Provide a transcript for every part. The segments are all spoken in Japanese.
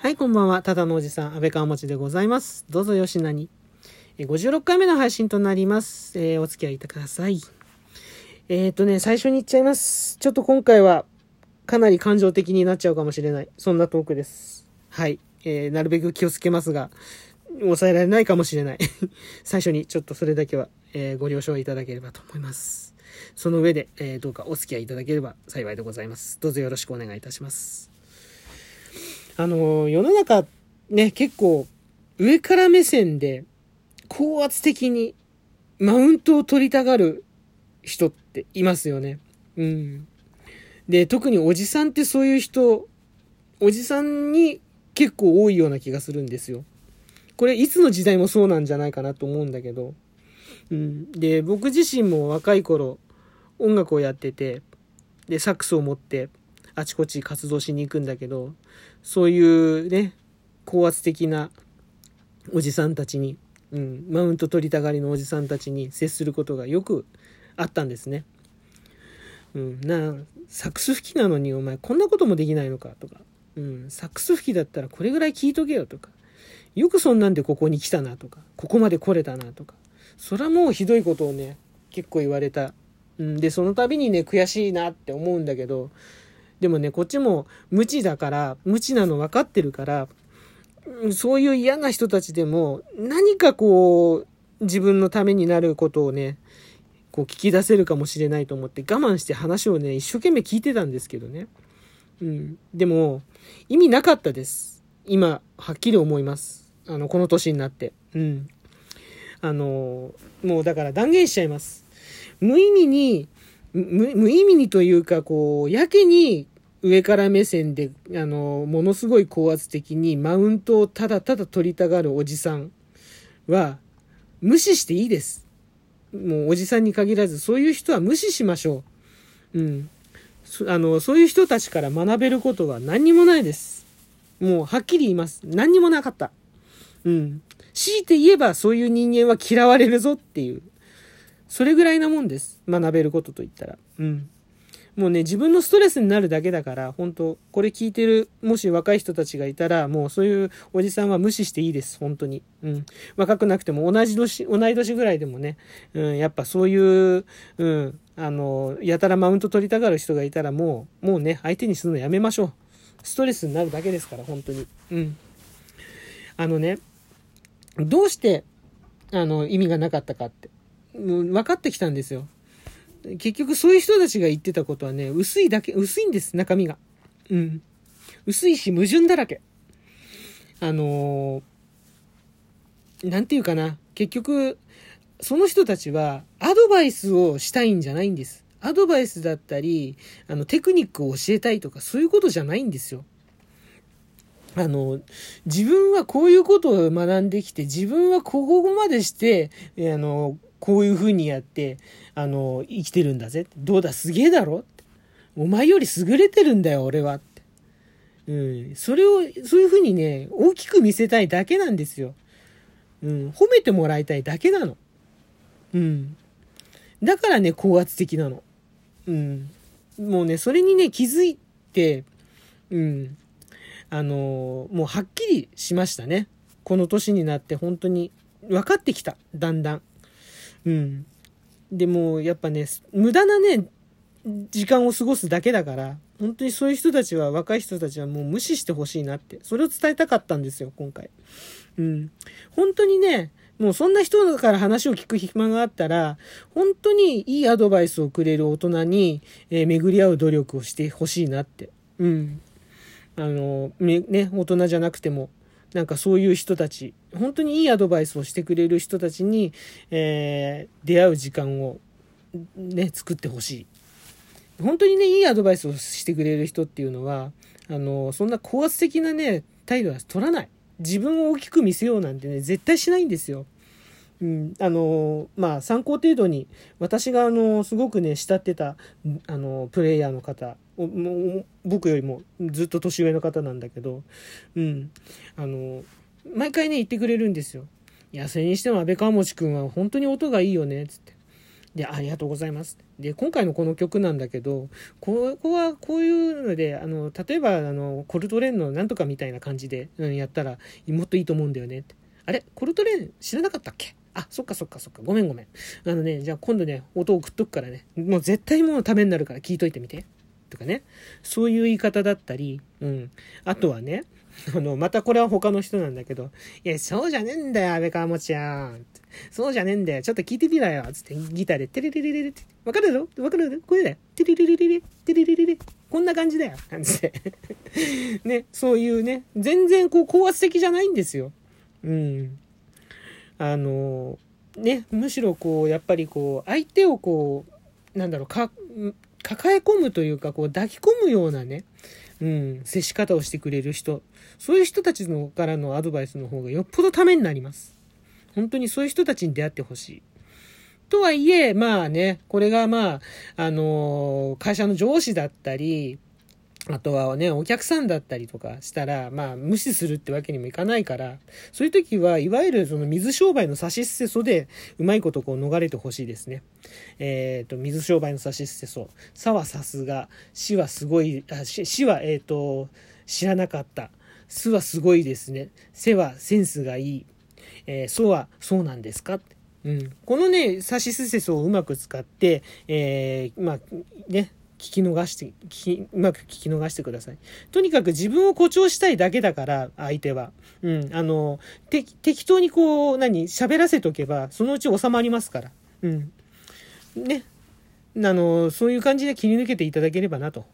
はい、こんばんは。ただのおじさん、安倍川持でございます。どうぞよしなに。え56回目の配信となります。えーお付き合いください。えっ、とね、最初に言っちゃいます。ちょっと今回は、かなり感情的になっちゃうかもしれない。そんなトークです。はい。えーなるべく気をつけますが、抑えられないかもしれない。最初にちょっとそれだけは、えーご了承いただければと思います。その上で、えーどうかお付き合いいただければ幸いでございます。どうぞよろしくお願いいたします。あの、世の中ね、結構上から目線で高圧的にマウントを取りたがる人っていますよね。うん。で、特におじさんってそういう人、おじさんに結構多いような気がするんですよ。これいつの時代もそうなんじゃないかなと思うんだけど。うん。で、僕自身も若い頃音楽をやってて、で、サックスを持ってあちこち活動しに行くんだけど、そういうね、高圧的なおじさんたちに、うん、マウント取りたがりのおじさんたちに接することがよくあったんですね。うん、な、サックス吹きなのにお前こんなこともできないのか？とか、うん、サックス吹きだったらこれぐらい聞いとけよとか、よくそんなんでここに来たなとか、ここまで来れたなとか、それはもうひどいことをね、結構言われた。うん、で、その度にね、悔しいなって思うんだけど、でもね、こっちも無知だから、無知なの分かってるから、そういう嫌な人たちでも、何かこう、自分のためになることをね、こう聞き出せるかもしれないと思って我慢して話をね、一生懸命聞いてたんですけどね。うん。でも、意味なかったです。今、はっきり思います。あの、この年になって。うん。あの、もうだから断言しちゃいます。無意味に、無意味にというか、こう、やけに上から目線で、あの、ものすごい高圧的にマウントをただただ取りたがるおじさんは、無視していいです。もうおじさんに限らず、そういう人は無視しましょう。うん。あの、そういう人たちから学べることは何にもないです。もう、はっきり言います。何にもなかった。うん。強いて言えば、そういう人間は嫌われるぞっていう。それぐらいなもんです。学べることと言ったら。うん。もうね、自分のストレスになるだけだから、本当これ聞いてる、もし若い人たちがいたら、もうそういうおじさんは無視していいです。本当に。うん。若くなくても同じ年、同い年ぐらいでもね、うん、やっぱそういう、うん、あの、やたらマウント取りたがる人がいたら、もう、もうね、相手にするのやめましょう。ストレスになるだけですから、本当に。うん。あのね、どうして、あの、意味がなかったかって、もう分かってきたんですよ。結局そういう人たちが言ってたことはね、薄いだけ、薄いんです、中身が。うん。薄いし矛盾だらけ。あのーなんていうかな。結局、その人たちはアドバイスをしたいんじゃないんです。アドバイスだったり、あの、テクニックを教えたいとか、そういうことじゃないんですよ。あの、自分はこういうことを学んできて、自分はここまでして、あの、こういう風にやって、あの、生きてるんだぜ。どうだ、すげえだろ？ってお前より優れてるんだよ、俺は。って。うん。それを、そういう風にね、大きく見せたいだけなんですよ。うん。褒めてもらいたいだけなの。うん。だからね、高圧的なの。うん。もうね、それにね、気づいて、うん。あのもうはっきりしましたね。この年になって本当に分かってきた。だんだん。うん。でもやっぱね、無駄なね、時間を過ごすだけだから、本当にそういう人たちは、若い人たちはもう無視してほしいなって。それを伝えたかったんですよ、今回。うん。本当にね、もうそんな人から話を聞く暇があったら、本当にいいアドバイスをくれる大人に、えー巡り合う努力をしてほしいなって。うん。あの、ね、大人じゃなくても、なんかそういう人たち、本当にいいアドバイスをしてくれる人たちに、えー出会う時間を、ね、作ってほしい。本当にね、いいアドバイスをしてくれる人っていうのは、あの、そんな高圧的なね、態度は取らない。自分を大きく見せようなんてね、絶対しないんですよ。うん、あのまあ参考程度に私があのすごくね慕ってたあのプレイヤーの方僕よりもずっと年上の方なんだけど、うん、あの毎回ね言ってくれるんですよ。いやそれにしても安倍川持君は本当に音がいいよねつって。で、ありがとうございます。で、今回のこの曲なんだけど、ここはこういうので、あの、例えば、あの、コルトレーンのなんとかみたいな感じで、うん、やったら、もっといいと思うんだよねって。あれ？コルトレーン知らなかったっけ？あ、そっかそっかそっか。ごめんごめん。あのね、じゃあ今度ね、音送っとくからね。もう絶対もうためになるから聞いといてみて。とかね。そういう言い方だったり、うん。あとはね、あの、またこれは他の人なんだけど、いや、そうじゃねえんだよ、安倍川持ちやん。そうじゃねえんだよ。ちょっと聞いてみろよ。つってギターで、テレレレレレって。わかるだろわかるだろこれだよ。テレレレレレ、テレレレレ。こんな感じだよ。感じで。ね、そういうね、全然こう高圧的じゃないんですよ。うん。あの、ね、むしろこう、やっぱりこう、相手をこう、なんだろう、か、抱え込むというか、こう抱き込むようなね、うん、接し方をしてくれる人、そういう人たちのからのアドバイスの方がよっぽどためになります。本当にそういう人たちに出会ってほしい。とはいえ、まあね、これがまあ、あの会社の上司だったり、あとはね、お客さんだったりとかしたら、まあ、無視するってわけにもいかないから、そういう時は、いわゆるその水商売の差し捨てそで、うまいことこう逃れてほしいですね。えっ、ー、と、水商売の差し捨てそ。さはさすが、死はすごい、あ、死は、えっ、ー、と、知らなかった。すはすごいですね。せはセンスがいい。えー、そはそうなんですか？うん、このね、サシスセスをうまく使って、えー、まあ、ね、聞き逃して、聞き、うまく聞き逃してください。とにかく自分を誇張したいだけだから、相手は。うん、あの、て、適当にこう、何、喋らせとけば、そのうち収まりますから。うん。ね。あの、そういう感じで切り抜けていただければなと、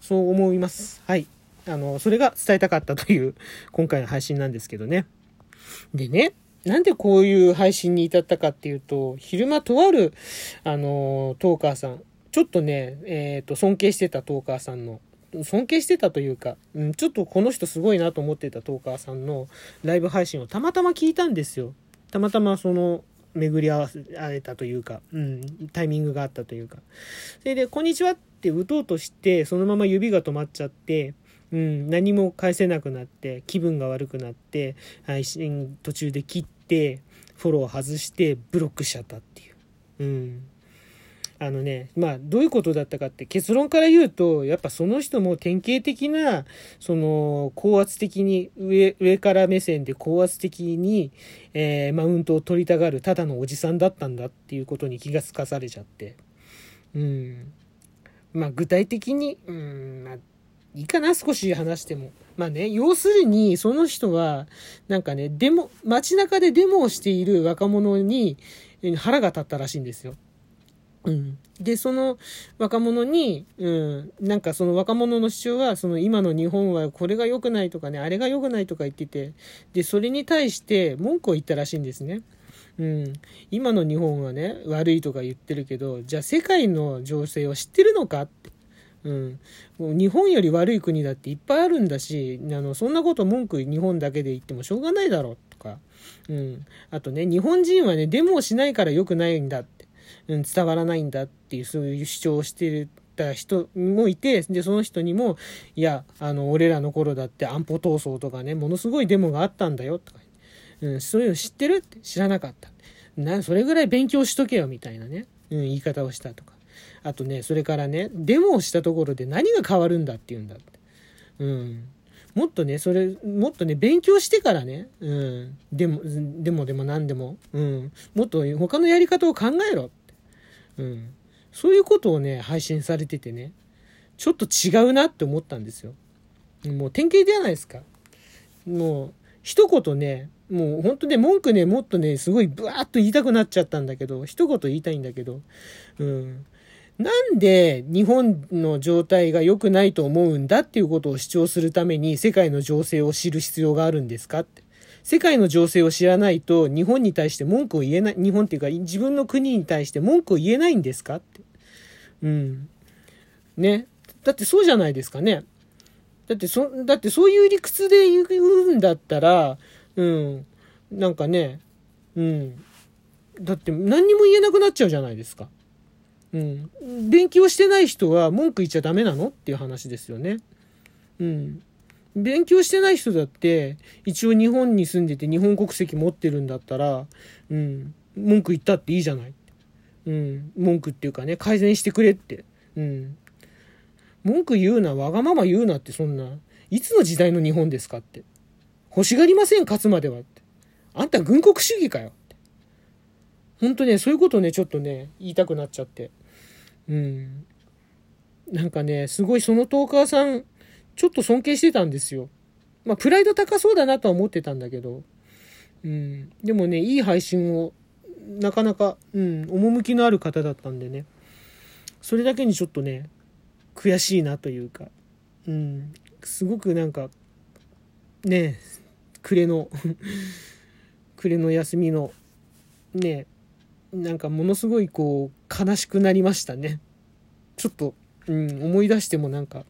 そう思います。はい。あの、それが伝えたかったという、今回の配信なんですけどね。でね、なんでこういう配信に至ったかっていうと、昼間とある、あの、トーカーさん、ちょっとね、えっ、ー、と、尊敬してたトーカーさんの、尊敬してたというか、うん、ちょっとこの人すごいなと思ってたトーカーさんのライブ配信をたまたま聞いたんですよ。たまたまその、巡り合わせたというか、うん、タイミングがあったというか。それで、こんにちはって打とうとして、そのまま指が止まっちゃって、うん、何も返せなくなって、気分が悪くなって、配信途中で切って、フォロー外して、ブロックしちゃったっていう。うん。あのね、まあ、どういうことだったかって結論から言うと、やっぱその人も典型的な、その、高圧的に、上、上から目線で高圧的に、えー、マウントを取りたがる、ただのおじさんだったんだっていうことに気がつかされちゃって。うん。まあ、具体的に、うん、まあ、いいかな、少し話しても。まあね、要するに、その人は、なんかね、デモ、街中でデモをしている若者に腹が立ったらしいんですよ。うん。で、その若者に、うん、なんかその若者の主張は、その今の日本はこれが良くないとかね、あれが良くないとか言ってて、で、それに対して文句を言ったらしいんですね。うん。今の日本はね、悪いとか言ってるけど、じゃあ世界の情勢を知ってるのか？って。うん。日本より悪い国だっていっぱいあるんだし、あの、そんなこと文句日本だけで言ってもしょうがないだろうとか。うん。あとね、日本人はね、デモをしないから良くないんだって。うん、伝わらないんだっていう、そういう主張をしてた人もいて、で、その人にも、いや、あの、俺らの頃だって安保闘争とかね、ものすごいデモがあったんだよ、とか、うん、そういうの知ってるって知らなかった。な、それぐらい勉強しとけよ、みたいなね、うん、言い方をしたとか。あとね、それからね、デモをしたところで何が変わるんだって言うんだって。うん。もっとね、それ、もっとね、勉強してからね、うん。でも、でもでも何でも、うん。もっと他のやり方を考えろって。うん。そういうことをね、配信されててね、ちょっと違うなって思ったんですよ。もう典型じゃないですか。もう、一言ね、もう本当ね、文句ね、もっとね、すごいブワーッと言いたくなっちゃったんだけど、一言言いたいんだけど、うん。なんで日本の状態が良くないと思うんだっていうことを主張するために世界の情勢を知る必要があるんですかって。世界の情勢を知らないと日本に対して文句を言えない、日本っていうか自分の国に対して文句を言えないんですかって。うん。ね。だってそうじゃないですかね。だってそ、だってそういう理屈で言うんだったら、うん。なんかね、うん。だって何にも言えなくなっちゃうじゃないですか。うん。勉強してない人は文句言っちゃダメなのっていう話ですよね。うん。勉強してない人だって、一応日本に住んでて日本国籍持ってるんだったら、うん、文句言ったっていいじゃない。うん、文句っていうかね、改善してくれって。うん。文句言うな、わがまま言うなってそんな、いつの時代の日本ですかって。欲しがりません、勝つまではって。あんた軍国主義かよって。本当ね、そういうことね、ちょっとね、言いたくなっちゃって。うん。なんかね、すごいそのトーカーさん、ちょっと尊敬してたんですよ。まあ、プライド高そうだなとは思ってたんだけど。うん。でもね、いい配信を、なかなか、うん、趣のある方だったんでね。それだけにちょっとね、悔しいなというか、うん、すごくなんか、ね、暮れの 暮れの休みの、ね、なんかものすごいこう、悲しくなりましたね。ちょっと、うん、思い出してもなんか、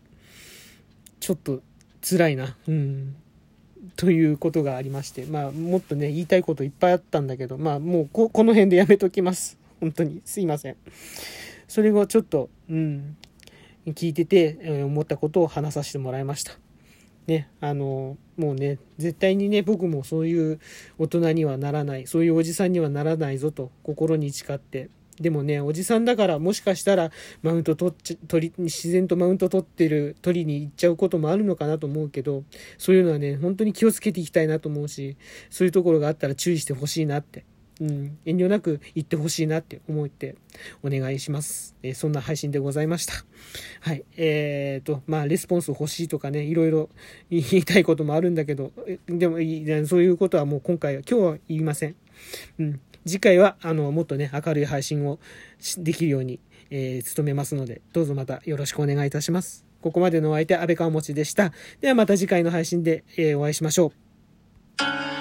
ちょっと辛いな。うん。ということがありまして、まあ、もっとね、言いたいこといっぱいあったんだけど、まあ、もうこ、この辺でやめときます。本当に。すいません。それをちょっと、うん、聞いてて、思ったことを話させてもらいました。ね、あの、もうね、絶対にね、僕もそういう大人にはならない、そういうおじさんにはならないぞと心に誓って、でもね、おじさんだからもしかしたらマウント取っち取り、自然とマウント取ってる鳥に行っちゃうこともあるのかなと思うけど、そういうのはね、本当に気をつけていきたいなと思うし、そういうところがあったら注意してほしいなってうん、遠慮なく言ってほしいなって思ってお願いします。えー、そんな配信でございました。はい。えーと、まあ、レスポンス欲しいとかね、いろいろ 言いたいこともあるんだけど、でも、そういうことはもう今回は、今日は言いません。うん。次回は、あの、もっとね、明るい配信をできるように、えー、努めますので、どうぞまたよろしくお願いいたします。ここまでのお相手、安倍川持でした。ではまた次回の配信で、えー、お会いしましょう。